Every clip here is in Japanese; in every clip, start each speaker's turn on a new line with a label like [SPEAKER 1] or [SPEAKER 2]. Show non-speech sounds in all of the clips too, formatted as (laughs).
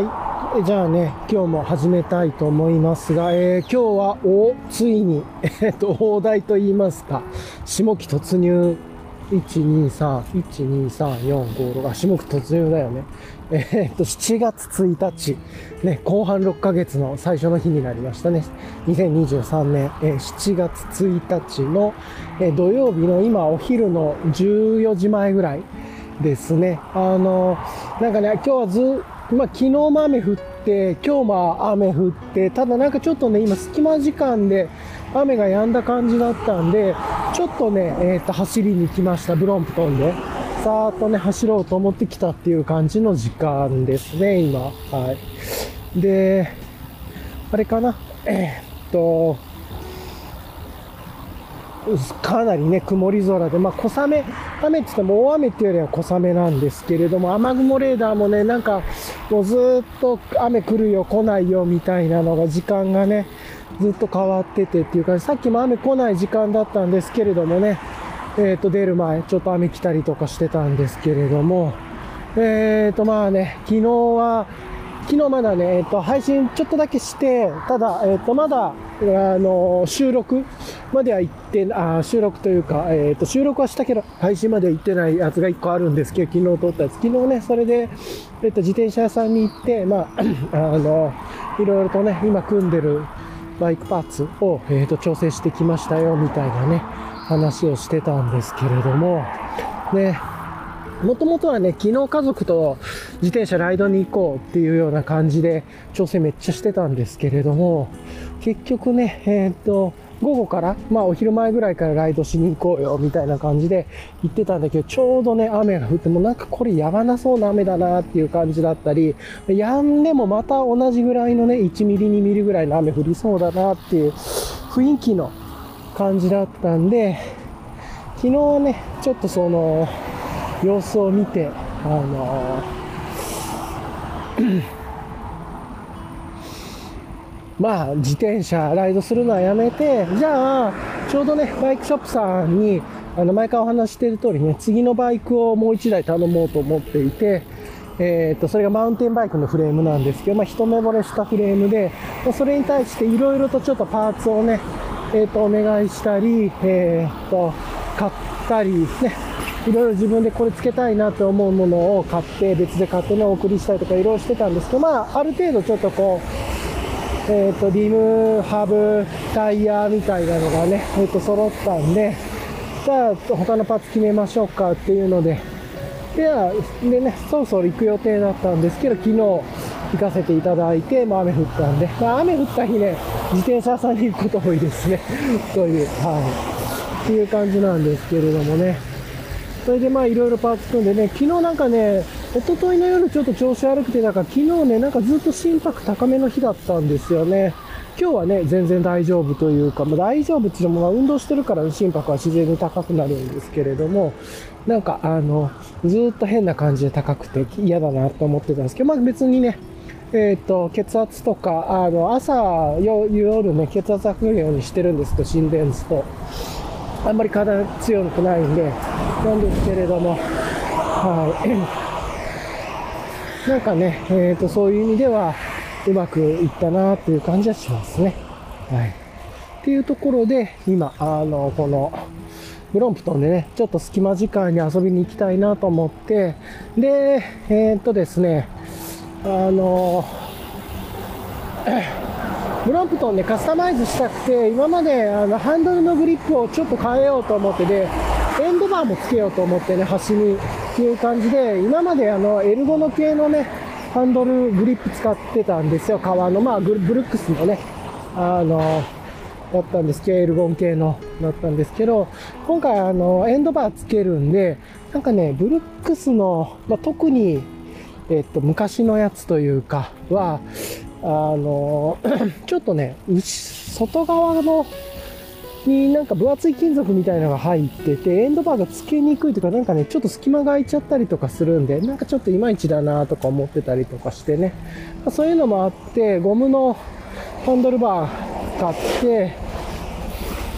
[SPEAKER 1] はい。じゃあね、今日も始めたいと思いますが、えー、今日は、お、ついに、(laughs) えっと、大台と言いますか、下期突入、1、2、3、1、2、3、4、5、6、あ、下期突入だよね。えー、っと、7月1日、ね、後半6ヶ月の最初の日になりましたね。2023年、えー、7月1日の、えー、土曜日の今、お昼の14時前ぐらいですね。あの、なんかね、今日はずまあ、昨日も雨降って、今日も雨降って、ただなんかちょっとね、今隙間時間で雨が止んだ感じだったんで、ちょっとね、えっ、と、走りに来ました、ブロンプトンで。さーっとね、走ろうと思ってきたっていう感じの時間ですね、今。はい。で、あれかな？えー、っと、かなりね、曇り空で、まあ、小雨、雨って言っても大雨っていうよりは小雨なんですけれども、雨雲レーダーもね、なんか、もうずっと雨来るよ、来ないよ、みたいなのが、時間がね、ずっと変わっててっていうか、さっきも雨来ない時間だったんですけれどもね、えっ、ー、と、出る前、ちょっと雨来たりとかしてたんですけれども、えっ、ー、と、まあね、昨日は、昨日まだね、えっ、と、配信ちょっとだけして、ただ、えっ、と、まだ、あの、収録までは行って、あ収録というか、えっ、と、収録はしたけど、配信まで行ってないやつが1個あるんですけど、昨日撮ったやつ。昨日ね、それで、えっ、と、自転車屋さんに行って、まあ、(clears throat) あの、いろいろとね、今組んでるバイクパーツを、えっ、と、調整してきましたよ、みたいなね、話をしてたんですけれども、ね、もともとはね、昨日家族と自転車ライドに行こうっていうような感じで調整めっちゃしてたんですけれども、結局ね、えー、っと、午後から、まあお昼前ぐらいからライドしに行こうよ、みたいな感じで行ってたんだけど、ちょうどね、雨が降って、もなんかこれやばなそうな雨だなっていう感じだったり、やんでもまた同じぐらいのね、1ミリ、2ミリぐらいの雨降りそうだなっていう雰囲気の感じだったんで、昨日はね、ちょっとその、様子を見て、あの (clears throat) まあ、自転車、ライドするのはやめて、じゃあ、ちょうどね、バイクショップさんに、あの、毎回お話している通りね、次のバイクをもう1台頼もうと思っていて、えっ、ー、と、それがマウンテンバイクのフレームなんですけど、まあ、一目惚れしたフレームで、それに対していろいろとちょっとパーツをね、えっ、ー、と、お願いしたり、えっ、ー、と、買ったり、ね、いろいろ自分でこれつけたいなと思うものを買って、別で買ってね、お送りしたりとかいろいろしてたんですけど、まあ、ある程度ちょっとこう、えっ、ー、と、リム、ハブ、タイヤみたいなのがね、えっ、ー、と、揃ったんで、じゃあ、他のパーツ決めましょうかっていうので、では、でね、そろそろ行く予定だったんですけど、昨日行かせていただいて、まあ雨降ったんで、まあ雨降った日ね、自転車屋さんに行くこと多いですね。(laughs) そういう、はい。っていう感じなんですけれどもね。それでまあいろいろパーツ組んでね、昨日なんかね、一昨日の夜ちょっと調子悪くて、なんか昨日ね、なんかずっと心拍高めの日だったんですよね。今日はね、全然大丈夫というか、まあ、大丈夫っていうのも、運動してるから心拍は自然に高くなるんですけれども、なんかあの、ずっと変な感じで高くて嫌だなと思ってたんですけど、まあ別にね、えっ、ー、と、血圧とか、あの、朝、夜ね、血圧測るようにしてるんですけど、心電図と。あんまり体強くないんで、なんですけれども、はい。(coughs) なんかね、えっ、ー、と、そういう意味では、うまくいったなっていう感じはしますね。はい。っていうところで、今、あの、この、ブロンプトンでね、ちょっと隙間時間に遊びに行きたいなと思って、で、えー、っとですね、あの、ブロンプトンでカスタマイズしたくて、今まであのハンドルのグリップをちょっと変えようと思ってで、エンドバーもつけようと思ってね、端にっていう感じで、今まであの、エルゴの系のね、ハンドルグリップ使ってたんですよ。革の、まあ、ブルックスのね、あの、だったんですけど、エルゴン系のだったんですけど、今回あの、エンドバーつけるんで、なんかね、ブルックスの、まあ、特に、えっと、昔のやつというかは、あの、(clears throat) ちょっとね、外側の、になんか分厚い金属みたいなのが入ってて、エンドバーが付けにくいというか、なんかね、ちょっと隙間が空いちゃったりとかするんで、なんかちょっといまいちだなとか思ってたりとかしてね。そういうのもあって、ゴムのハンドルバー買って、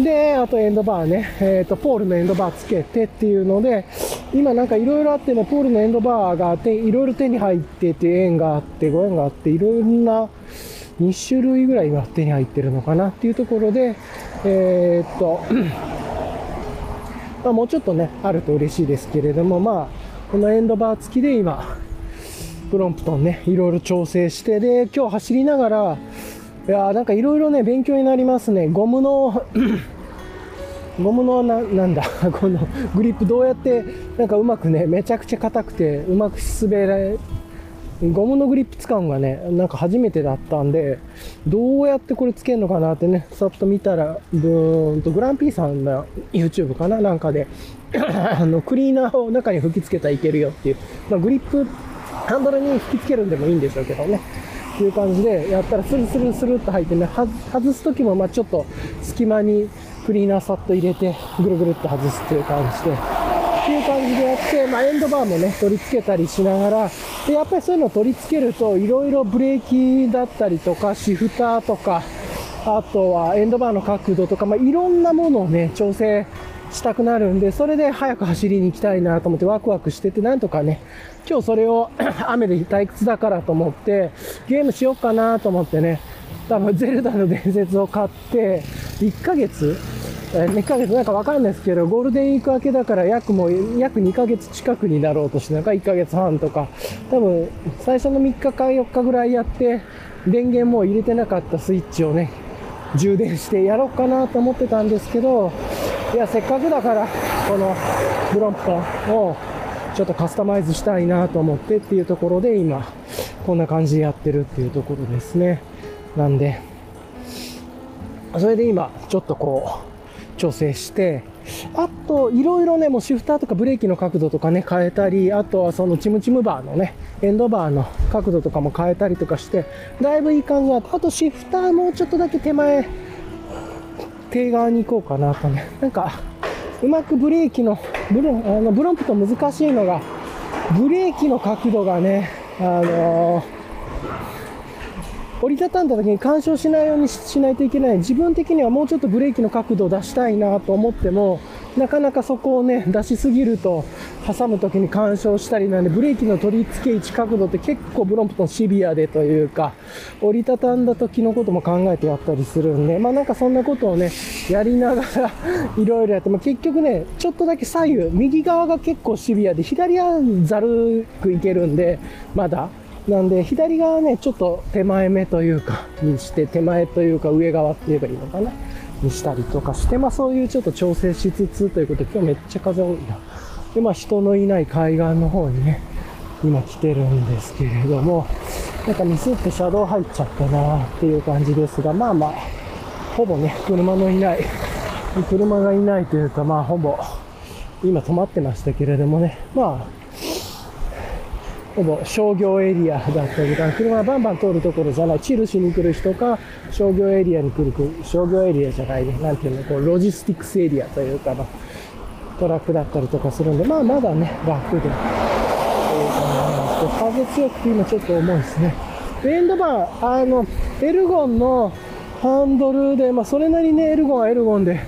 [SPEAKER 1] で、あとエンドバーね、えっ、ー、と、ポールのエンドバーつけてっていうので、今なんかいろいろあってね、ポールのエンドバーがいろいろ手に入ってて、円があって、5円があって、いろんな2種類ぐらい今手に入ってるのかなっていうところで、えー、っと、(clears throat) まあ、もうちょっとね、あると嬉しいですけれども、まあ、このエンドバー付きで今、プロンプトンね、いろいろ調整して、で、今日走りながら、いやなんかいろいろね、勉強になりますね。ゴムの (coughs) ゴムのな、なんだ、(laughs) このグリップどうやって、なんかうまくね、めちゃくちゃ硬くて、うまく滑られ、ゴムのグリップ使うのがね、なんか初めてだったんで、どうやってこれつけるのかなってね、さっと見たら、ブーンとグランピーさんの YouTube かななんかで、(coughs) あの、クリーナーを中に吹きつけたらいけるよっていう、まあ、グリップ、ハンドルに吹きつけるんでもいいんでしょうけどね。いう感じでやったらスルスルスルっと入ってね、外す時もまあちょっと隙間にクリーナーさっと入れて、ぐるぐるっと外すっていう感じで、っていう感じでやって、まあ、エンドバーもね、取り付けたりしながら、で、やっぱりそういうのを取り付けると、いろいろブレーキだったりとか、シフターとか、あとはエンドバーの角度とか、まあ、いろんなものをね、調整したくなるんで、それで早く走りに行きたいなと思ってワクワクしてて、なんとかね、今日それを (coughs) 雨で退屈だからと思って、ゲームしようかなと思ってね、多分ゼルダの伝説を買って、1ヶ月2ヶ月なんかわかんないですけど、ゴールデンウィーク明けだから約もう、約2ヶ月近くになろうとして、なんか1ヶ月半とか、多分最初の3日か4日ぐらいやって、電源もう入れてなかったスイッチをね、充電してやろうかなと思ってたんですけど、いや、せっかくだから、このブロンプトンをちょっとカスタマイズしたいなと思ってっていうところで今、こんな感じでやってるっていうところですね。なんで、それで今、ちょっとこう、調整して、あと、いろいろね、もうシフターとかブレーキの角度とかね、変えたり、あとはそのチムチムバーのね、エンドバーの角度とかも変えたりとかして、だいぶいい感じだあとシフターもうちょっとだけ手前、手側に行こうかなとね。なんか、うまくブレーキの、ブロン、あのブロンプと難しいのが、ブレーキの角度がね、あのー折りたたんだ時に干渉しないようにしないといけない。自分的にはもうちょっとブレーキの角度を出したいなと思っても、なかなかそこをね、出しすぎると、挟む時に干渉したりなんで、ブレーキの取り付け位置角度って結構ブロンプトンシビアでというか、折りたたんだ時のことも考えてやったりするんで、まあなんかそんなことをね、やりながらいろいろやって、まあ、結局ね、ちょっとだけ左右、右側が結構シビアで、左はざるくいけるんで、まだ。なんで、左側ね、ちょっと手前目というか、にして、手前というか上側って言えばいいのかなにしたりとかして、まあそういうちょっと調整しつつということで、今日めっちゃ風多いな。で、まあ人のいない海岸の方にね、今来てるんですけれども、なんかミスって車道入っちゃったなっていう感じですが、まあまあ、ほぼね、車のいない、車がいないというか、まあほぼ、今止まってましたけれどもね、まあ、ほぼ商業エリアだったりとか、車がバンバン通るところじゃない、チルしに来る人か、商業エリアに来る、商業エリアじゃないね、なんていうの、こう、ロジスティックスエリアというか、まトラックだったりとかするんで、まあ、まだね、楽で、えー、風強くて今ちょっと重いですね。エンドバー、あの、エルゴンのハンドルで、まあ、それなりにエルゴンはエルゴンで、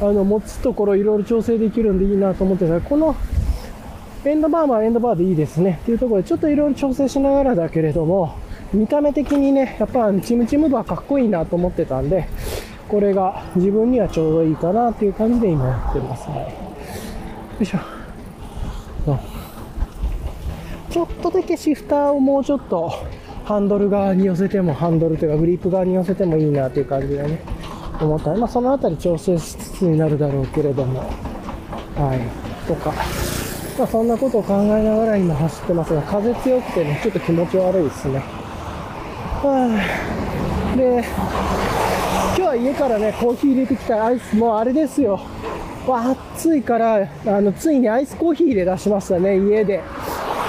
[SPEAKER 1] あの、持つところいろいろ調整できるんでいいなと思ってたこのエンドバーはエンドバーでいいですね。っていうところでちょっといろいろ調整しながらだけれども見た目的にねやっぱチムチムバーかっこいいなと思ってたんでこれが自分にはちょうどいいかなっていう感じで今やってます、ね、よいしょ。ちょっとだけシフターをもうちょっとハンドル側に寄せてもハンドルというかグリップ側に寄せてもいいなっていう感じでね思った。まあそのあたり調整しつつになるだろうけれども。はい。とか。まあ、そんなことを考えながら今走ってますが、風強くてね、ちょっと気持ち悪いですね。はあ、で、今日は家からね、コーヒー入れてきたアイス、もうあれですよ。暑いから、あの、ついにアイスコーヒー入れ出しましたね、家で。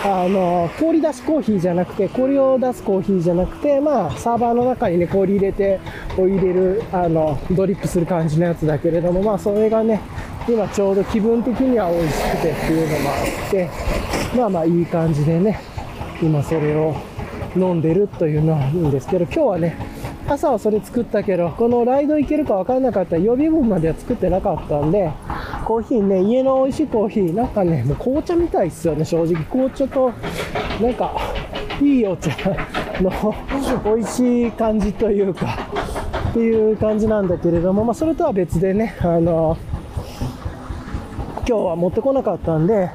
[SPEAKER 1] あの、氷出しコーヒーじゃなくて、氷を出すコーヒーじゃなくて、まあ、サーバーの中にね、氷入れて、お入れる、あの、ドリップする感じのやつだけれども、まあ、それがね、今ちょうど気分的には美味しくてっていうのもあって、まあまあいい感じでね、今それを飲んでるというのはいいんですけど、今日はね、朝はそれ作ったけど、このライド行けるか分からなかった予備分までは作ってなかったんで、コーヒーね、家の美味しいコーヒー、なんかね、もう紅茶みたいっすよね、正直。紅茶と、なんか、いいお茶の美味しい感じというか、っていう感じなんだけれども、まあ、それとは別でね、あの、今日は持ってこなかったんで、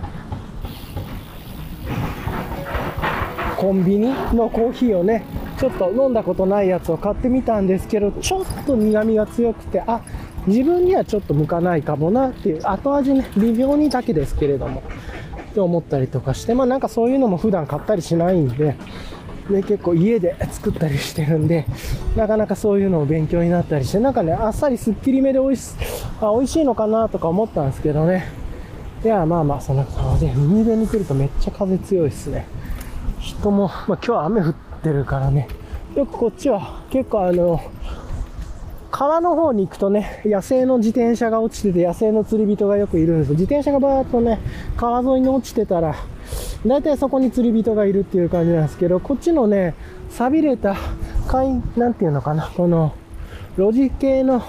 [SPEAKER 1] コンビニのコーヒーをね、ちょっと飲んだことないやつを買ってみたんですけど、ちょっと苦味が強くて、あ、自分にはちょっと向かないかもなっていう、後味ね、微妙にだけですけれども、って思ったりとかして、まあなんかそういうのも普段買ったりしないんで、ね、結構家で作ったりしてるんで、なかなかそういうのを勉強になったりして、なんかね、あっさりすっきりめで美味しあ美味しいのかなとか思ったんですけどね。いや、まあまあ、そんな感じで、海辺に来るとめっちゃ風強いっすね。人も、まあ今日は雨降ってるからね、よくこっちは結構あの、川の方に行くとね、野生の自転車が落ちてて、野生の釣り人がよくいるんです自転車がバーっとね、川沿いに落ちてたら、大体そこに釣り人がいるっていう感じなんですけど、こっちのね、錆びれた海、なんていうのかな、この、路地系の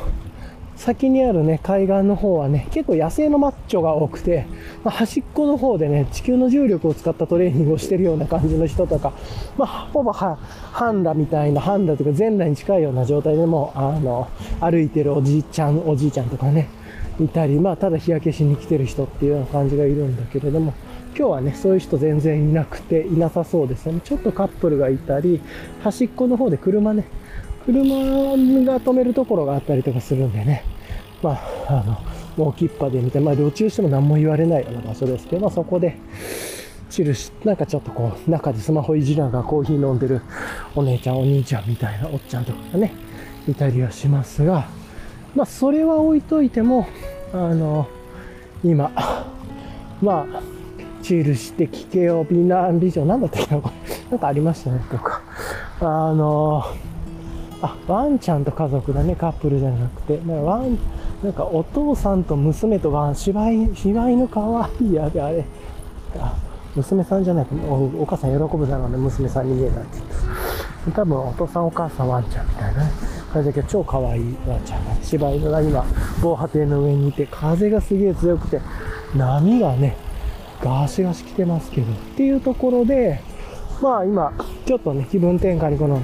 [SPEAKER 1] 先にあるね、海岸の方はね、結構野生のマッチョが多くて、まあ、端っこの方でね、地球の重力を使ったトレーニングをしてるような感じの人とか、まあ、ほぼは、ハンダみたいな、ハンダとか全裸に近いような状態でも、あの、歩いてるおじいちゃん、おじいちゃんとかね、いたり、まあ、ただ日焼けしに来てる人っていうような感じがいるんだけれども、今日はね、そういう人全然いなくて、いなさそうですね。ちょっとカップルがいたり、端っこの方で車ね、車が止めるところがあったりとかするんでね、まあ、あの、もうキッパで見て、まあ、路中しても何も言われないような場所ですけど、まあ、そこで、チルし、なんかちょっとこう、中でスマホいじりながらコーヒー飲んでるお姉ちゃん、お兄ちゃんみたいなおっちゃんとかがね、いたりはしますが、まあ、それは置いといても、あの、今、まあ、チールして聞けよ、美男美女、なんだったっけな、これ。なんかありましたね、とか。あの、あ、ワンちゃんと家族だね、カップルじゃなくて。なんかワン、なんかお父さんと娘とワン、柴犬、柴犬かわいいやで、あれ。あ、娘さんじゃないかお、お母さん喜ぶだろうね、娘さんに見えたって言って。多分お父さんお母さんワンちゃんみたいなね。感じだけど超可愛いワンちゃんが、柴犬が今、防波堤の上にいて、風がすげえ強くて、波がね、ガシガシ来てますけど、っていうところで、まあ今、ちょっとね、気分転換にこの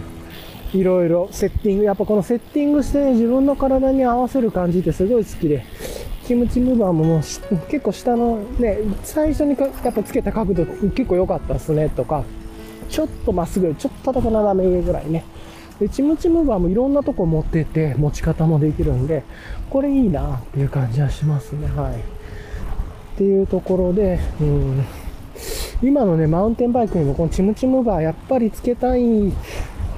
[SPEAKER 1] いろいろセッティング、やっぱこのセッティングして、自分の体に合わせる感じってすごい好きで、キムチムーバーももう結構下のね、最初にやっぱつけた角度結構良かったですねとか、ちょっとまっすぐ、ちょっとただ斜め上ぐらいね。で、チムチムーバーもいろんなとこ持ってて、持ち方もできるんで、これいいなっていう感じはしますね。はい。っていうところで、うん、今のね、マウンテンバイクにもこのチムチムバーやっぱりつけたい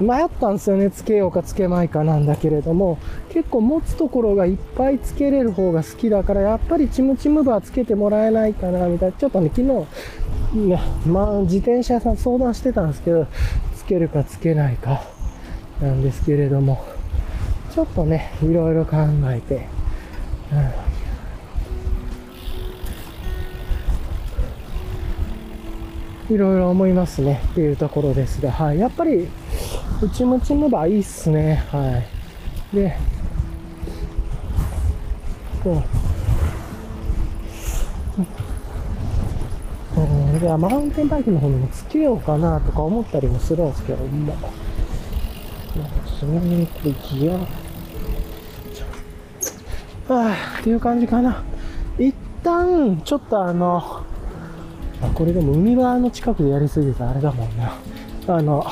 [SPEAKER 1] 迷ったんですよね。つけようかつけまいかなんだけれども、結構持つところがいっぱいつけれる方が好きだから、やっぱりチムチムバーつけてもらえないかな、みたいな。ちょっとね、昨日、ね、まあ、自転車さん相談してたんですけど、つけるかつけないか、なんですけれども、ちょっとね、いろいろ考えて、いろいろ思いますねっていうところですが、はい。やっぱり、うちもちむばいいっすね。はい。で、こう。うん、じゃあ、マウンテンバイクの方にもつけようかなとか思ったりもするんですけども。ちなみにこれギア。ああ、っていう感じかな。一旦、ちょっとあの、あこれでも海側の近くでやりすぎたあれだもんな。あの、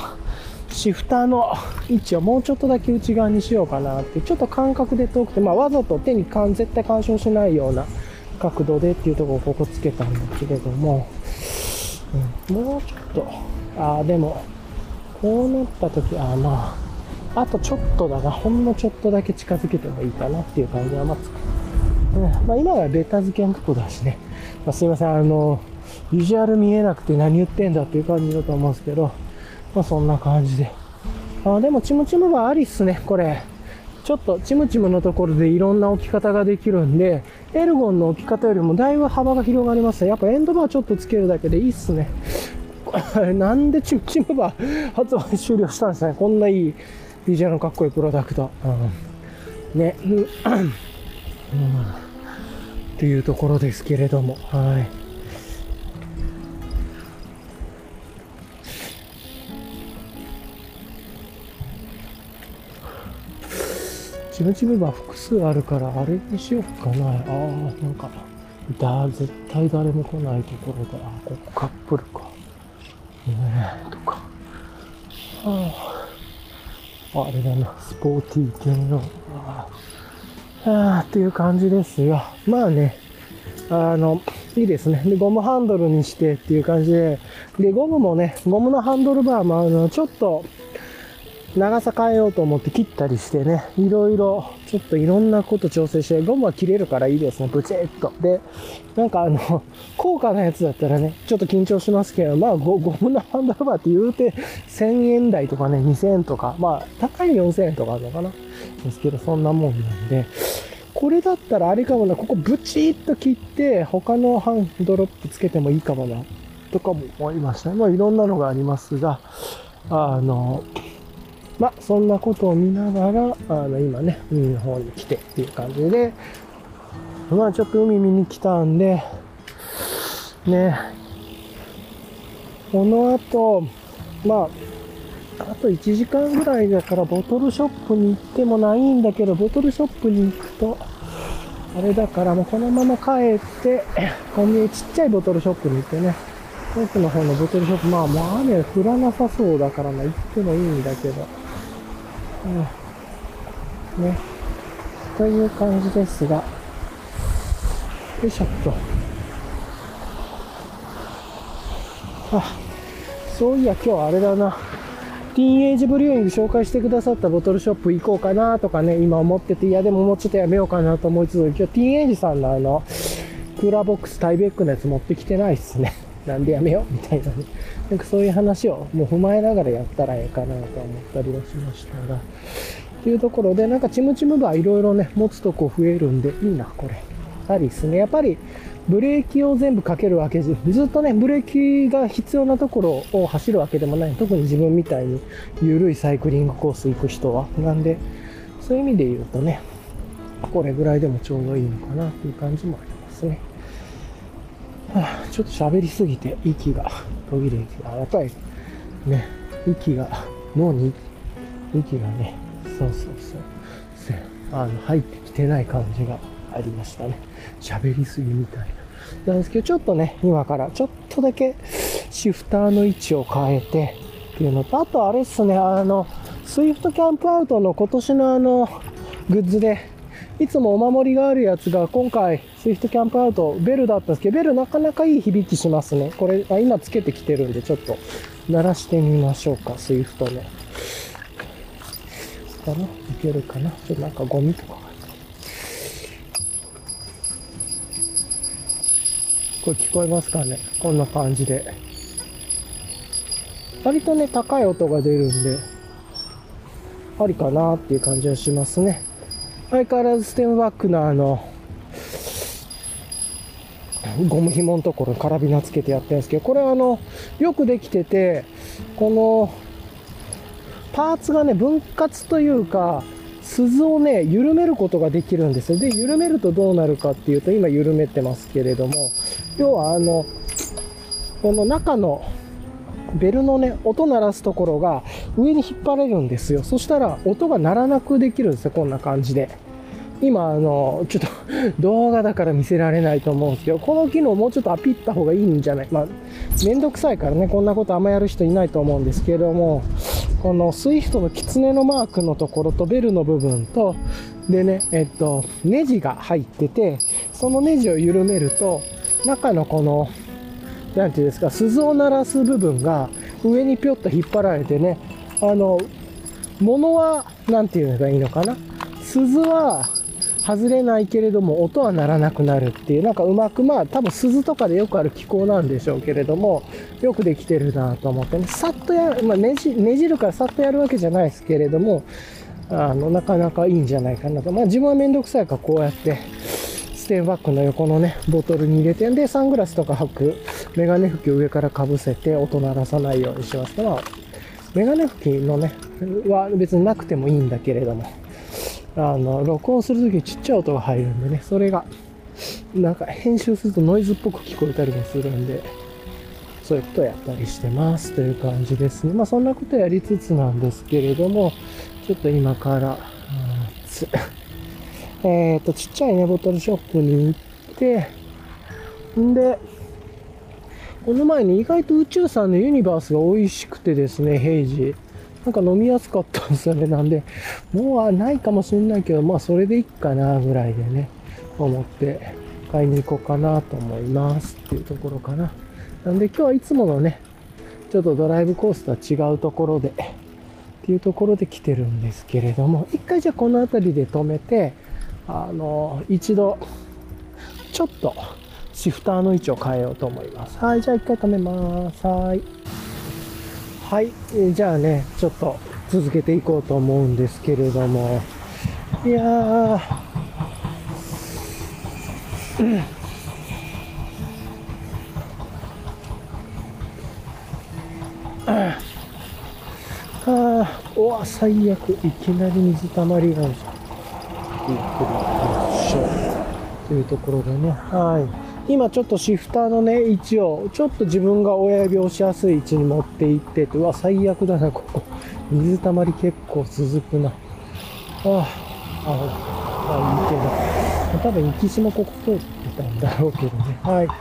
[SPEAKER 1] シフターの位置をもうちょっとだけ内側にしようかなって、ちょっと感覚で遠くて、まあ、わざと手にかん絶対干渉しないような角度でっていうところをここつけたんだけれども、うん、もうちょっと、ああ、でも、こうなった時、ああ、まあ、あとちょっとだな、ほんのちょっとだけ近づけてもいいかなっていう感じはまつく。うん、まあ、今はベタ付けのとこだしね、まあ、すいません、あの、ビジュアル見えなくて何言ってんだっていう感じだと思うんですけど、まあそんな感じで。あ、でもチムチムはありっすね、これ。ちょっとチムチムのところでいろんな置き方ができるんで、エルゴンの置き方よりもだいぶ幅が広がりますね。やっぱエンドバーちょっとつけるだけでいいっすね。(laughs) なんでチムチムバー発売終了したんですね。こんないい DJ のかっこいいプロダクト。うん、ね。うん、っていうところですけれども、はい。チムチムバー複数あるからあれにしようかな。ああ、なんか、だ、絶対誰も来ないところだ。あ、ここカップルか。ねえ、とか。ああ、あれだな、スポーティー系の。ああ、っていう感じですが、まあね、あの、いいですね。で、ゴムハンドルにしてっていう感じで、で、ゴムもね、ゴムのハンドルバーもあの、ちょっと、長さ変えようと思って切ったりしてね、いろいろ、ちょっといろんなこと調整して、ゴムは切れるからいいですね、ブチッと。で、なんかあの、(laughs) 高価なやつだったらね、ちょっと緊張しますけど、まあゴ、ゴムのハンドルバーって言うて、1000円台とかね、2000円とか、まあ、高い4000円とかあるのかな。ですけど、そんなもんなんで、これだったらあれかもな、ここブチッと切って、他のハンドロップつけてもいいかもな、とかも思いました。まあ、いろんなのがありますが、あの、まあ、そんなことを見ながら、あの、今ね、海の方に来てっていう感じで、まあ、ちょっと海見に来たんで、ね、この後、まあ、あと1時間ぐらいだからボトルショップに行ってもないんだけど、ボトルショップに行くと、あれだからもうこのまま帰って、コンビニちっちゃいボトルショップに行ってね、奥の方のボトルショップ、まあもう雨降らなさそうだからな、行ってもいいんだけど、ね。という感じですが、よいしょっと。あ、そういや今日あれだな。ティーンエイジブリューイング紹介してくださったボトルショップ行こうかなとかね、今思ってて、いやでももうちょっとやめようかなと思いつつ、今日ティーンエイジさんのあの、クーラーボックスタイベックのやつ持ってきてないっすね。なんでやめよう？みたいなね。(laughs) なんかそういう話をもう踏まえながらやったらええかなと思ったりはしましたが。っていうところで、なんかチムチムバーいろいろね、持つとこ増えるんで、いいな、これ。ありですね。やっぱり、ブレーキを全部かけるわけじずっとね、ブレーキが必要なところを走るわけでもない。特に自分みたいに緩いサイクリングコース行く人は。なんで、そういう意味で言うとね、これぐらいでもちょうどいいのかなっていう感じもありますね。ちょっと喋りすぎて息が途切れて、やっぱりね、息が、脳に息がね、そうそうそう、あの、入ってきてない感じがありましたね。喋りすぎみたいな。なんですけど、ちょっとね、今からちょっとだけシフターの位置を変えてっていうのと、あとあれっすね、あの、Swift Campout の今年のあの、グッズで、いつもお守りがあるやつが、今回、 Swift Campout、ベルだったんですけど、ベルなかなかいい響きしますね。これ、あ今つけてきてるんで、ちょっと鳴らしてみましょうか、 Swift の。かな？いけるかな？ちょっとなんかゴミとか。これ聞こえますかね？こんな感じで。割とね、高い音が出るんで、ありかなっていう感じはしますね。相変わらずステムバックのあの、ゴム紐のところにカラビナつけてやってるんですけど、これはあの、よくできてて、この、パーツがね、分割というか、鈴をね、緩めることができるんですよ。で、緩めるとどうなるかっていうと、今緩めてますけれども、要はあの、この中のベルのね、音鳴らすところが上に引っ張れるんですよ。そしたら音が鳴らなくできるんですよ。こんな感じで。今、あの、ちょっと (laughs) 動画だから見せられないと思うんですけど、この機能もうちょっとアピった方がいいんじゃない？まあ、めんどくさいからね、こんなことあんまやる人いないと思うんですけれども、この Swift の狐のマークのところとベルの部分と、でね、えっと、ネジが入ってて、そのネジを緩めると、中のこの、なんていうんですか、鈴を鳴らす部分が上にぴょっと引っ張られてね、あの、物は、なんていうのがいいのかな？鈴は外れないけれども、音は鳴らなくなるっていう、なんかうまく、まあ、多分鈴とかでよくある機構なんでしょうけれども、よくできてるなと思ってね、さっとやる、まあ、ねじ、ねじるからさっとやるわけじゃないですけれども、あの、なかなかいいんじゃないかなと。まあ、自分はめんどくさいからこうやって、ステンバッグの横のね、ボトルに入れて、んで、サングラスとか履く、メガネ拭きを上からかぶせて、音鳴らさないようにしますから、メガネ拭きのね、は別になくてもいいんだけれども、あの、録音するときちっちゃい音が入るんでね、それがなんか編集するとノイズっぽく聞こえたりもするんで、そういうことをやったりしてますという感じですね。まあそんなことやりつつなんですけれども、ちょっと今から、(laughs) えっと、ちっちゃいね、ボトルショップに行って、んで、この前に意外と宇宙さんのユニバースが美味しくてですね、ヘイジ。なんか飲みやすかったんですよね。なんで、もうはないかもしれないけど、まあそれでいいかなぐらいでね、思って買いに行こうかなと思いますっていうところかな。なんで今日はいつものね、ちょっとドライブコースとは違うところで、っていうところで来てるんですけれども、一回じゃあこの辺りで止めて、あの、一度、ちょっとシフターの位置を変えようと思います。はい、じゃあ一回止めます。はい。はい、えじゃあね、ちょっと続けていこうと思うんですけれども、いやー、うんああ、おわ、最悪。いきなり水たまりがあるじゃん。ゆっくり行きましょう。というところでね。はい。今ちょっとシフターのね、位置を、ちょっと自分が親指を押しやすい位置に持っていってて、うわ、最悪だな、ここ。水たまり結構続くな。ああ、ああ、いいけど。多分、行きしもここ通ってたんだろうけどね。はい。は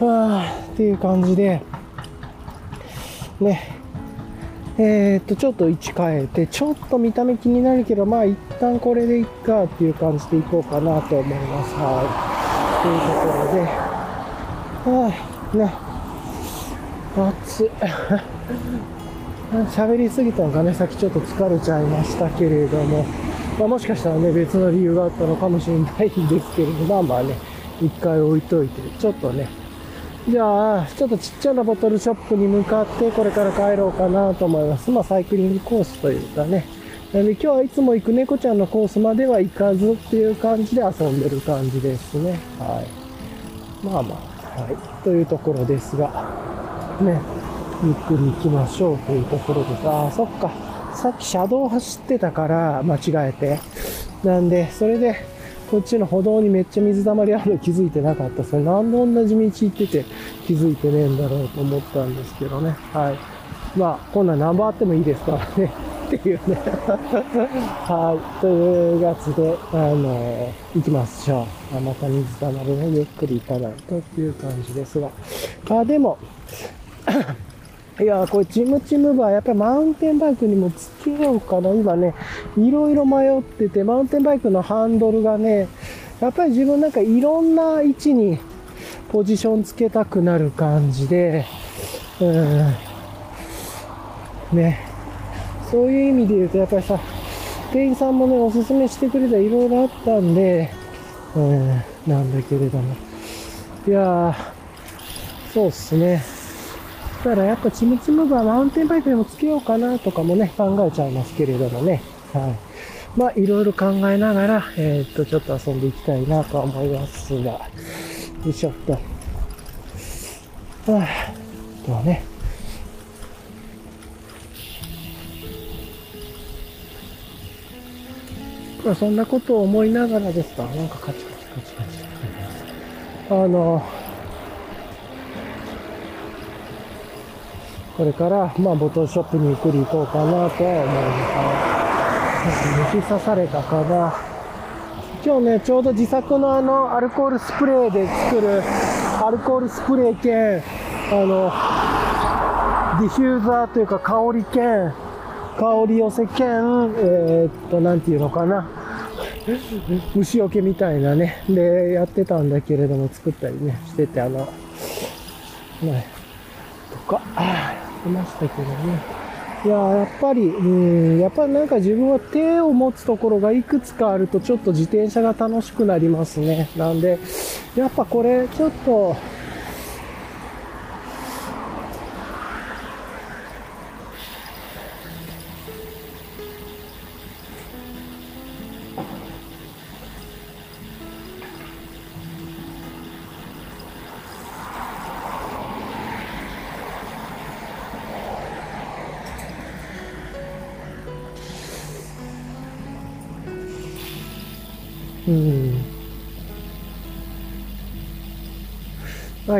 [SPEAKER 1] あ、っていう感じで、ね、えー、っと、ちょっと位置変えて、ちょっと見た目気になるけど、まあ一旦これでいっかっていう感じでいこうかなと思います。はい。というところで、はい、ね、暑い。喋りすぎたのかね、さっきちょっと疲れちゃいましたけれども、まあ、もしかしたらね、別の理由があったのかもしれないんですけれども、まあまあね、(laughs) 一回置いといて、ちょっとね、じゃあ、ちょっとちっちゃなボトルショップに向かってこれから帰ろうかなと思います。まあ、サイクリングコースというかね。なので今日はいつも行く猫ちゃんのコースまでは行かずっていう感じで遊んでる感じですね。はい。まあまあ、はい。というところですが、ね、ゆっくり行きましょうというところです。ああ、そっか。さっき車道走ってたから間違えて。なんで、それで、こっちの歩道にめっちゃ水たまりあるの気づいてなかった。それなんで同じ道行ってて気づいてねえんだろうと思ったんですけどね。はい。まあ、こんな何番あってもいいですからね。っていうね。はい。というやつで、あのー、行きましょう。あまた水たまりね、ゆっくり行かないとっていう感じですが。まあ、でも、いやこれチムチムバー、やっぱりマウンテンバイクにもつけようかな。今ね、いろいろ迷ってて、マウンテンバイクのハンドルがね、やっぱり自分なんかいろんな位置にポジションつけたくなる感じで、うん、ね、そういう意味で言うと、やっぱりさ、店員さんもね、おすすめしてくれたいろいろあったんで、うん、なんだけれども。いやー、そうっすね。だからやっぱちむちむバーマウンテンバイクでもつけようかなとかもね、考えちゃいますけれどもね。はい。まあ、いろいろ考えながら、えー、っと、ちょっと遊んでいきたいなと思いますが、よいしょっと。はぁ、とはね。まあ、そんなことを思いながらですか、なんかカチカチカチカチ。あの、これから、まあ、ボトルショップにゆっくり行こうかなとは思います。虫刺されたかな。今日ね、ちょうど自作のあの、アルコールスプレーで作る、アルコールスプレー兼、あの、ディフューザーというか香り兼、香り寄せ兼、えー、っと、なんていうのかな。虫除けみたいなね。で、やってたんだけれども、作ったりね、してて、あの、ね、とか、やってましたけどね。いややっぱり、うん、やっぱりなんか自分は手を持つところがいくつかあるとちょっと自転車が楽しくなりますね。なんで、やっぱこれちょっと、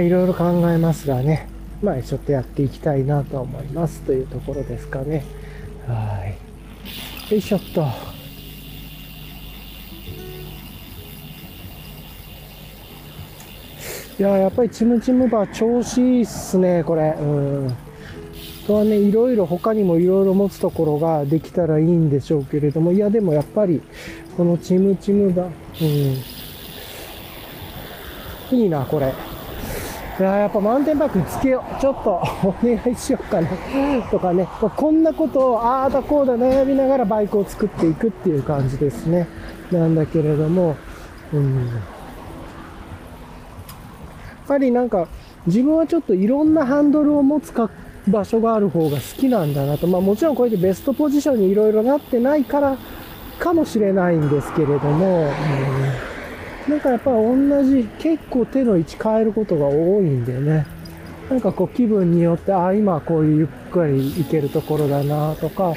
[SPEAKER 1] いろいろ考えますがね、まあちょっとやっていきたいなと思いますというところですかね。はい。よいしょっと。いややっぱりチムチムバー調子いいっすね、これ。うん。とはね、いろいろ他にもいろいろ持つところができたらいいんでしょうけれども、いやでもやっぱり、このチムチムバー、うん。いいな、これ。いややっぱマウンテンバイクつけよう。ちょっとお願いしようかな。とかね、こんなことをああだこうだ悩みながらバイクを作っていくっていう感じですね。なんだけれども、うん。やっぱりなんか自分はちょっといろんなハンドルを持つか場所がある方が好きなんだなと。まあもちろんこうやってベストポジションにいろいろなってないからかもしれないんですけれども、うんなんかやっぱ同じ、結構手の位置変えることが多いんでね。なんかこう気分によって、ああ、今こういうゆっくり行けるところだなとか、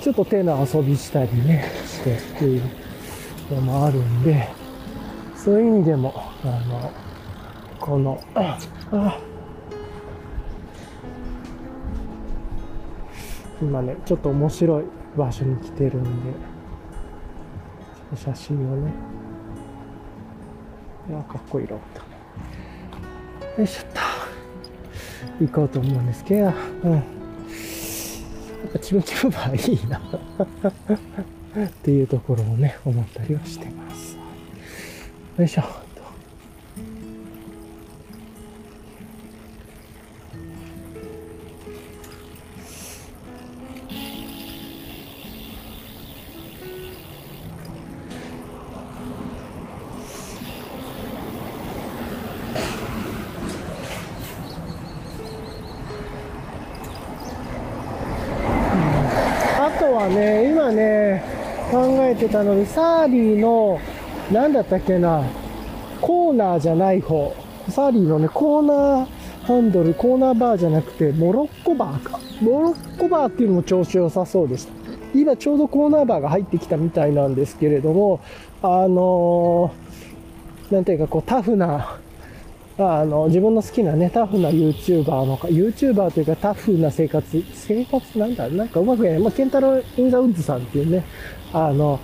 [SPEAKER 1] ちょっと手の遊びしたりね、してっていうのもあるんで、そういう意味でも、あの、この、ああ今ね、ちょっと面白い場所に来てるんで、写真をね、いやかっこいいロボットよいしょっと。行こうと思うんですけど。うん。なんかチムチムバーいいな。っていうところをね思ったりはしてます。よいしょ。てたのに、サーリーの、なんだったっけな、コーナーじゃない方。サーリーのね、コーナーハンドル、コーナーバーじゃなくて、モロッコバーか。モロッコバーっていうのも調子良さそうでした。今ちょうどコーナーバーが入ってきたみたいなんですけれども、あのー、なんていうかこうタフな、あの、自分の好きなね、タフな YouTuber のか、YouTuber というかタフな生活、生活なんだなんかうまく言えない。まあ、ケンタロウ・インザ・ウッズさんっていうね、あの、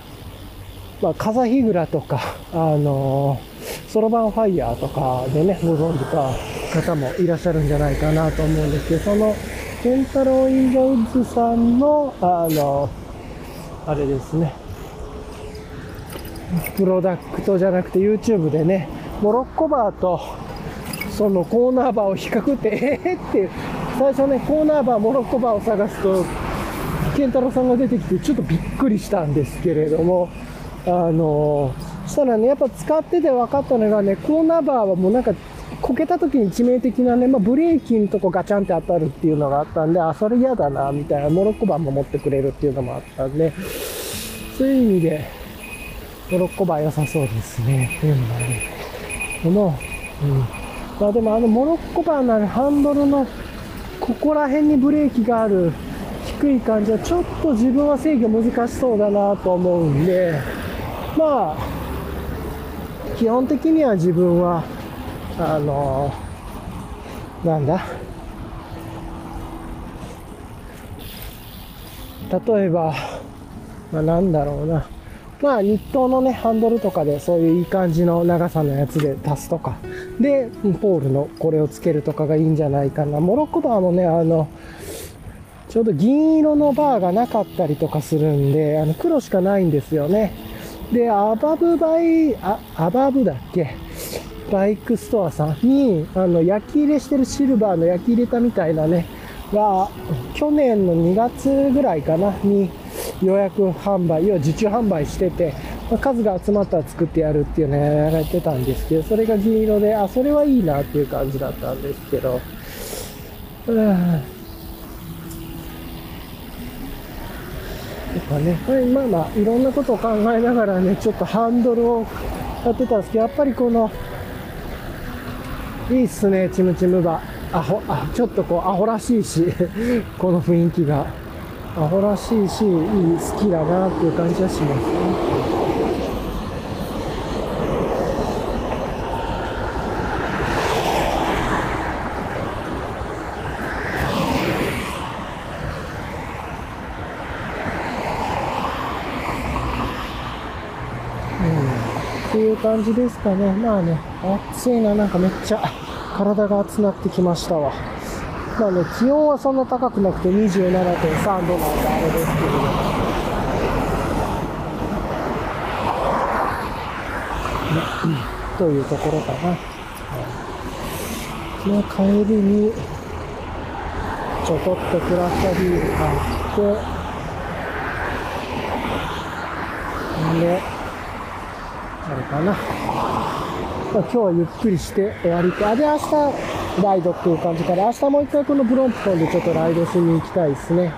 [SPEAKER 1] まあ、風日倉とか、あの、ソロバンファイヤーとかでね、ご存知か方もいらっしゃるんじゃないかなと思うんですけど、その、ケンタロウ・インザ・ウッズさんの、あの、あれですね、プロダクトじゃなくて YouTube でね、モロッコバーとそのコーナーバーを比較って、(laughs) えー、って、最初ね、コーナーバー、モロッコバーを探すと、健太郎さんが出てきて、ちょっとびっくりしたんですけれども、あのそしたらね、やっぱ使ってて分かったのがね、コーナーバーはもうなんか、こけた時に致命的なね、まあ、ブレーキのとこガチャンって当たるっていうのがあったんで、あ、それ嫌だな、みたいな、モロッコバーも持ってくれるっていうのもあったんで、そういう意味で、モロッコバー良さそうですね、っていうのがね、この、うん、まあでもあのモロッコバーのハンドルのここら辺にブレーキがある低い感じはちょっと自分は制御難しそうだなと思うんでまあ基本的には自分はあのなんだ？例えば、まあ、なんだろうなまあ、日東のね、ハンドルとかでそういういい感じの長さのやつで足すとか、で、ポールのこれをつけるとかがいいんじゃないかな。モロッコバーもね、あの、ちょうど銀色のバーがなかったりとかするんで、あの、黒しかないんですよね。で、アバブバイ、あ、アバブだっけ？バイクストアさんに、あの、焼き入れしてるシルバーの焼き入れたみたいなね、が、去年の2月ぐらいかな、に、予約販売、要は受注販売してて、まあ、数が集まったら作ってやるっていうのやられてたんですけど、それが銀色で、あ、それはいいなっていう感じだったんですけど、うん。とかね、はいまあまあ、いろんなことを考えながらね、ちょっとハンドルをやってたんですけど、やっぱりこの、いいっすね、チムチムが。アホ、あ、ちょっとこう、アホらしいし、(laughs) この雰囲気が。アホらしいし、いい、好きだなっていう感じはしますね。いう感じですかね。まあね、暑いな、なんかめっちゃ体が熱なってきましたわ。まあね、気温はそんな高くなくて27.3度なんであれですけれども。というところかな。まあ、帰りに、ちょこっとクラフトビール買って、んで、かな。今日はゆっくりして終わりと。あ、で、明日、ライドっていう感じから、明日もう一回このブロンプトンでちょっとライドしに行きたいですね。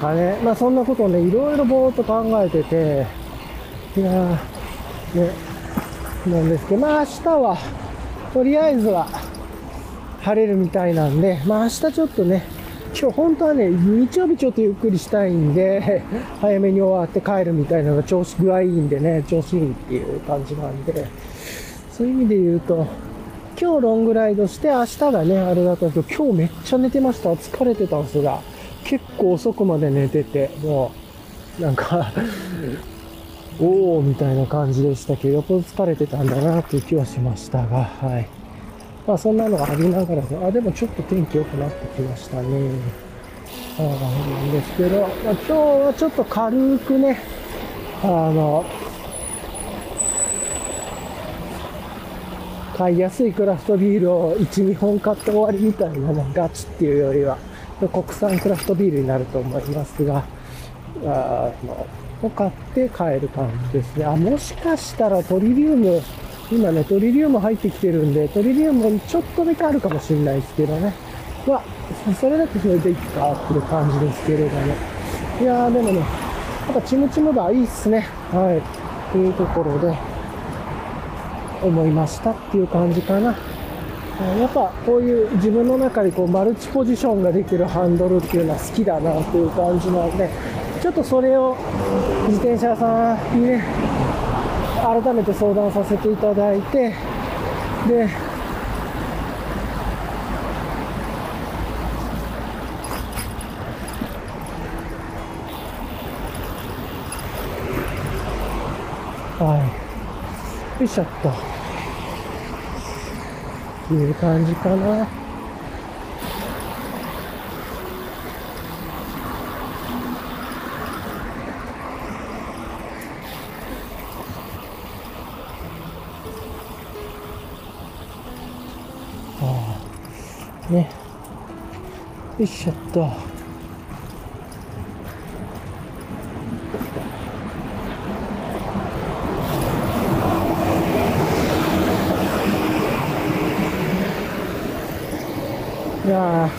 [SPEAKER 1] かね、まあそんなことをね、いろいろぼーっと考えてて、いや、ね、なんですけど、まあ明日は、とりあえずは、晴れるみたいなんで、まあ明日ちょっとね、今日本当はね、日曜日ちょっとゆっくりしたいんで、(laughs) 早めに終わって帰るみたいなのが調子具合いいんでね、調子いいっていう感じなんで、そういう意味で言うと、今日ロングライドして明日がね、あれだったんですけど、今日めっちゃ寝てました。疲れてたんですが、結構遅くまで寝てて、もう、なんか (laughs) おーみたいな感じでしたけど、よっぽど疲れてたんだなっていう気はしましたが、はい。まあそんなのがありながら、あ、でもちょっと天気良くなってきましたね。あなんですけど、まあ、今日はちょっと軽くね、あの、買いやすいクラフトビールを1、2本買って終わりみたいなね、ガチっていうよりは、国産クラフトビールになると思いますが、あの、を買って帰る感じですね。あ、もしかしたらトリリウム、今ね、トリリウム入ってきてるんで、トリリウムちょっとだけあるかもしれないですけどね。まあ、それだとそれでいいかっていう感じですけれども。いやー、でもね、やっぱチムチムバーいいっすね。はい。というところで、思いましたっていう感じかな。やっぱこういう自分の中でこうマルチポジションができるハンドルっていうのは好きだなっていう感じなので、ちょっとそれを自転車さんにね、改めて相談させていただいて、で、はい。よいしょっと。いう感じかな。ああね。よいしょっと。いや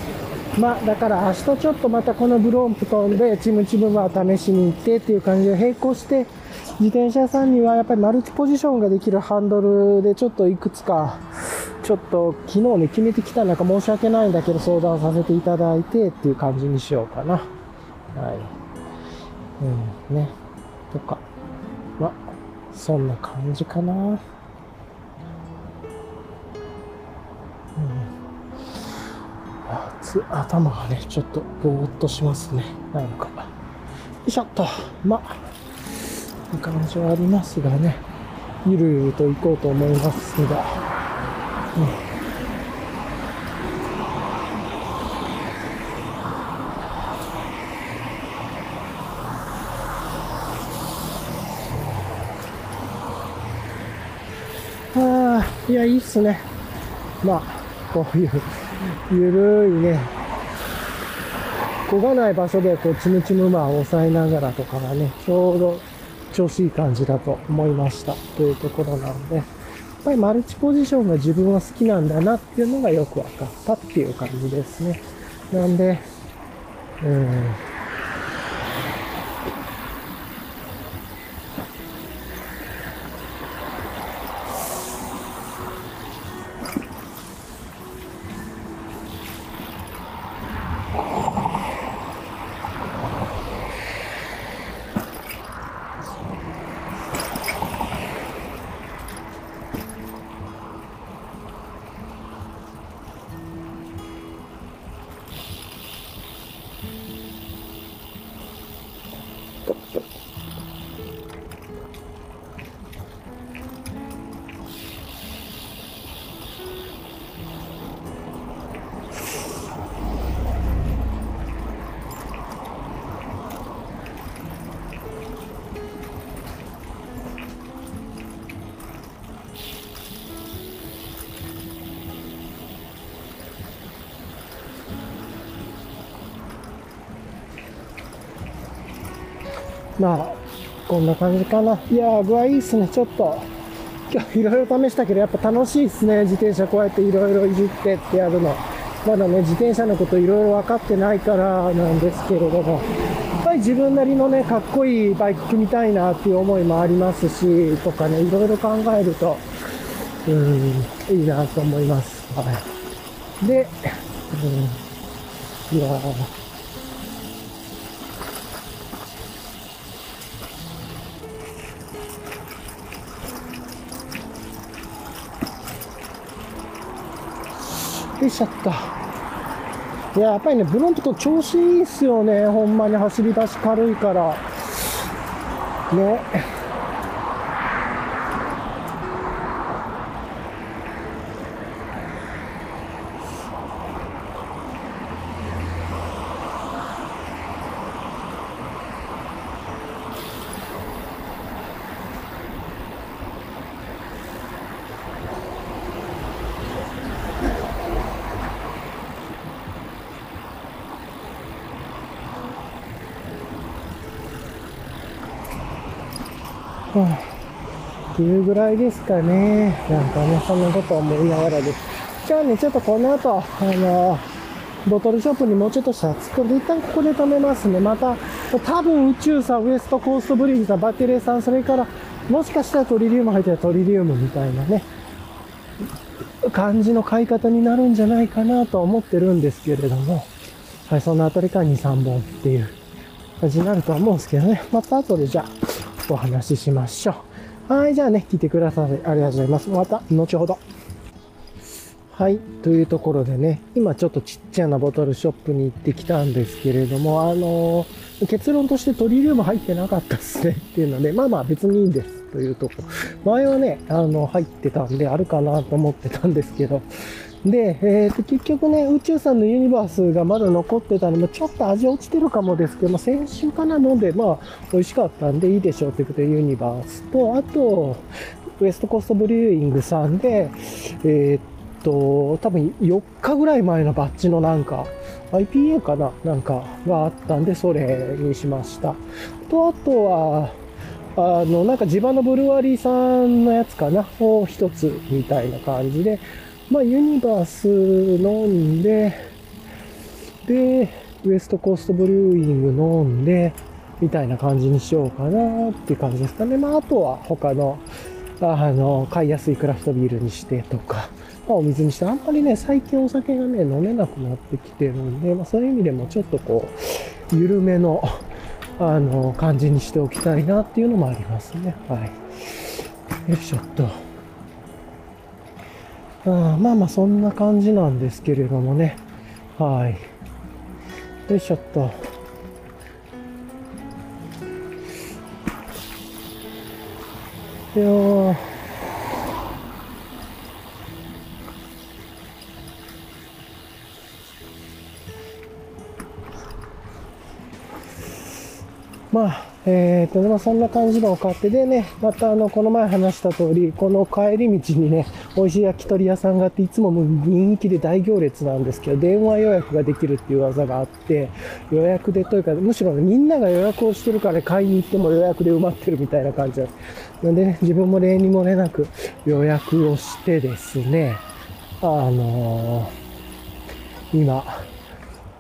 [SPEAKER 1] まあだから明日ちょっとまたこのブロンプトンでチムチムバー試しに行ってっていう感じで並行して自転車さんにはやっぱりマルチポジションができるハンドルでちょっといくつかちょっと昨日ね決めてきた中申し訳ないんだけど相談させていただいてっていう感じにしようかな。はい。うんね。とか。まあそんな感じかな。頭がね、ちょっとぼーっとしますね。なんか。よいしょっと。まあ、いい感じはありますがね。ゆるゆると行こうと思いますが。うんああ、いや、いいっすね。まあ、こういう、ゆるいね、焦がない場所でこう、ちむちむまあ抑えながらとかがね、ちょうど調子いい感じだと思いました。というところなんで、やっぱりマルチポジションが自分は好きなんだなっていうのがよく分かったっていう感じですね。なんで、うん、まあ、こんな感じかな。いやー、具合いいっすね。ちょっと、今日いろいろ試したけど、やっぱ楽しいっすね。自転車こうやっていろいろいじってってやるの。まだね、自転車のこといろいろ分かってないからなんですけれども、やっぱり自分なりのね、かっこいいバイク組みたいなっていう思いもありますし、とかね、いろいろ考えると、うん、いいなと思います。はい。で、うん、いやーよいしょった。いや、やっぱりね、ブロント調子いいっすよね。ほんまに走り出し軽いから。ね。ていうぐらいですかね。なんかね、そんなこと思いながらです。じゃあね、ちょっとこの後、あの、ボトルショップにもうちょっとしたら突っ込んで、一旦ここで止めますね。また、多分宇宙さん、ウエストコーストブリーズさん、バッテリーさん、それから、もしかしたらトリリウム入ったらトリリウムみたいなね、感じの買い方になるんじゃないかなとは思ってるんですけれども、はい、そのあたりから2、3本っていう感じになるとは思うんですけどね。また後でじゃあ、お話ししましょう。はい、じゃあね、来てくださりありがとうございます。また、後ほど。はい、というところでね、今ちょっとちっちゃなボトルショップに行ってきたんですけれども、あのー、結論としてトリリウム入ってなかったっすねっていうので、(laughs) まあまあ別にいいんですというとこ。前はね、あの、入ってたんであるかなと思ってたんですけど、で、えー、と結局ね、宇宙さんのユニバースがまだ残ってたのも、ちょっと味落ちてるかもですけど、ま、先週かな飲んで、まあ、美味しかったんでいいでしょうということで、ユニバースと、あと、ウエストコストブリューイングさんで、えー、っと、多分4日ぐらい前のバッジのなんか、IPA かななんかがあったんで、それにしました。と、あとは、あの、なんか地場のブルワリーさんのやつかなを一つみたいな感じで、まあ、ユニバース飲んで、で、ウエストコーストブリューイング飲んで、みたいな感じにしようかなっていう感じですかね。まあ、あとは他の、あの、買いやすいクラフトビールにしてとか、まあ、お水にして、あんまりね、最近お酒がね、飲めなくなってきてるんで、まあ、そういう意味でもちょっとこう、緩めの、あの、感じにしておきたいなっていうのもありますね。はい。よいしょっと。あまあまあそんな感じなんですけれどもね。はい。よいしょっと。いやー。まあ、えーとまあ、そんな感じのを買って、でね、またあの、この前話した通り、この帰り道にね、美味しい焼き鳥屋さんがあって、いつももう人気で大行列なんですけど、電話予約ができるっていう技があって、予約でというか、むしろ、ね、みんなが予約をしてるから買いに行っても予約で埋まってるみたいな感じなんです。なんでね、自分も例にもれなく予約をしてですね、あのー、今、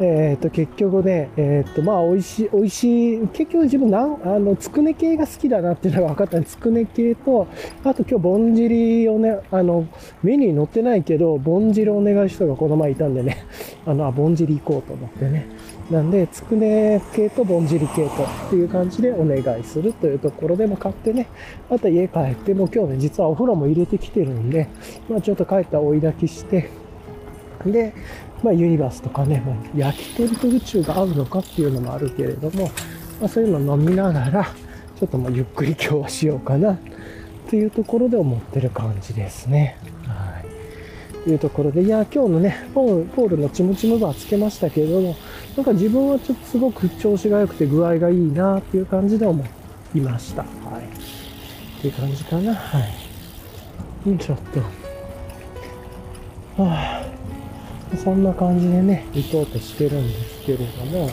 [SPEAKER 1] え、ー、と、結局ね、え、ー、と、まあ、美味しい、美味しい、結局自分なん、あの、つくね系が好きだなっていうのが分かったんで、つくね系と、あと今日、ぼんじりをね、あの、メニューに載ってないけど、ぼんじりお願いしたがこの前いたんでね、(laughs) あの、あ、ぼんじり行こうと思ってね。なんで、つくね系とぼんじり系とっていう感じでお願いするというところでも買ってね、また家帰って、も今日ね、実はお風呂も入れてきてるんで、まあちょっと帰った追い炊きして、で、まあ、ユニバースとかね、まあ、焼き鳥と宇宙が合うのかっていうのもあるけれども、まあ、そういうの飲みながら、ちょっとまあゆっくり今日はしようかなっていうところで思ってる感じですね。はい。というところで、いや、今日のね、ポールポールのチムチムバーつけましたけれども、なんか自分はちょっとすごく調子が良くて具合がいいなっていう感じで思いました。はい。っていう感じかな。はい。よいしょっと。はあそんな感じでね、行こうとしてるんですけれども、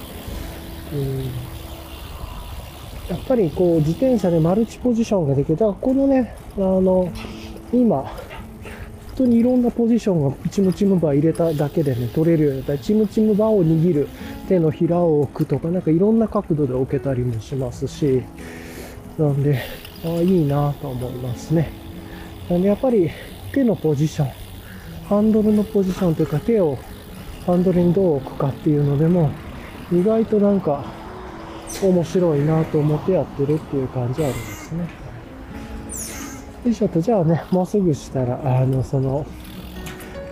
[SPEAKER 1] やっぱりこう自転車でマルチポジションができる。だからこのね、あの、今、本当にいろんなポジションがチムチムバー入れただけでね、取れるようになったり、チムチムバーを握る手のひらを置くとか、なんかいろんな角度で置けたりもしますし、なんで、あいいなと思いますね。なんでやっぱり手のポジション、ハンドルのポジションというか手をハンドルにどう置くかっていうのでも、意外となんか面白いなと思ってやってるっていう感じはありますね。よいしょと、じゃあね、もうすぐしたら、あの、その、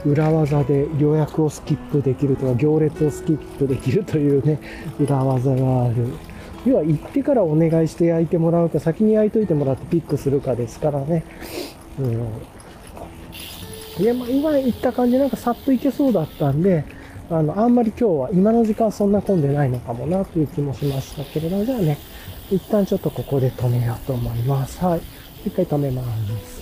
[SPEAKER 1] 裏技で予約をスキップできるとか、行列をスキップできるというね、(laughs) 裏技がある。要は行ってからお願いして焼いてもらうか、先に焼いといてもらってピックするかですからね。うん。いや、まあ、今言った感じなんかさっといけそうだったんで、あの、あんまり今日は今の時間そんな混んでないのかもなという気もしましたけれども、じゃあね、一旦ちょっとここで止めようと思います。はい。一回止めます。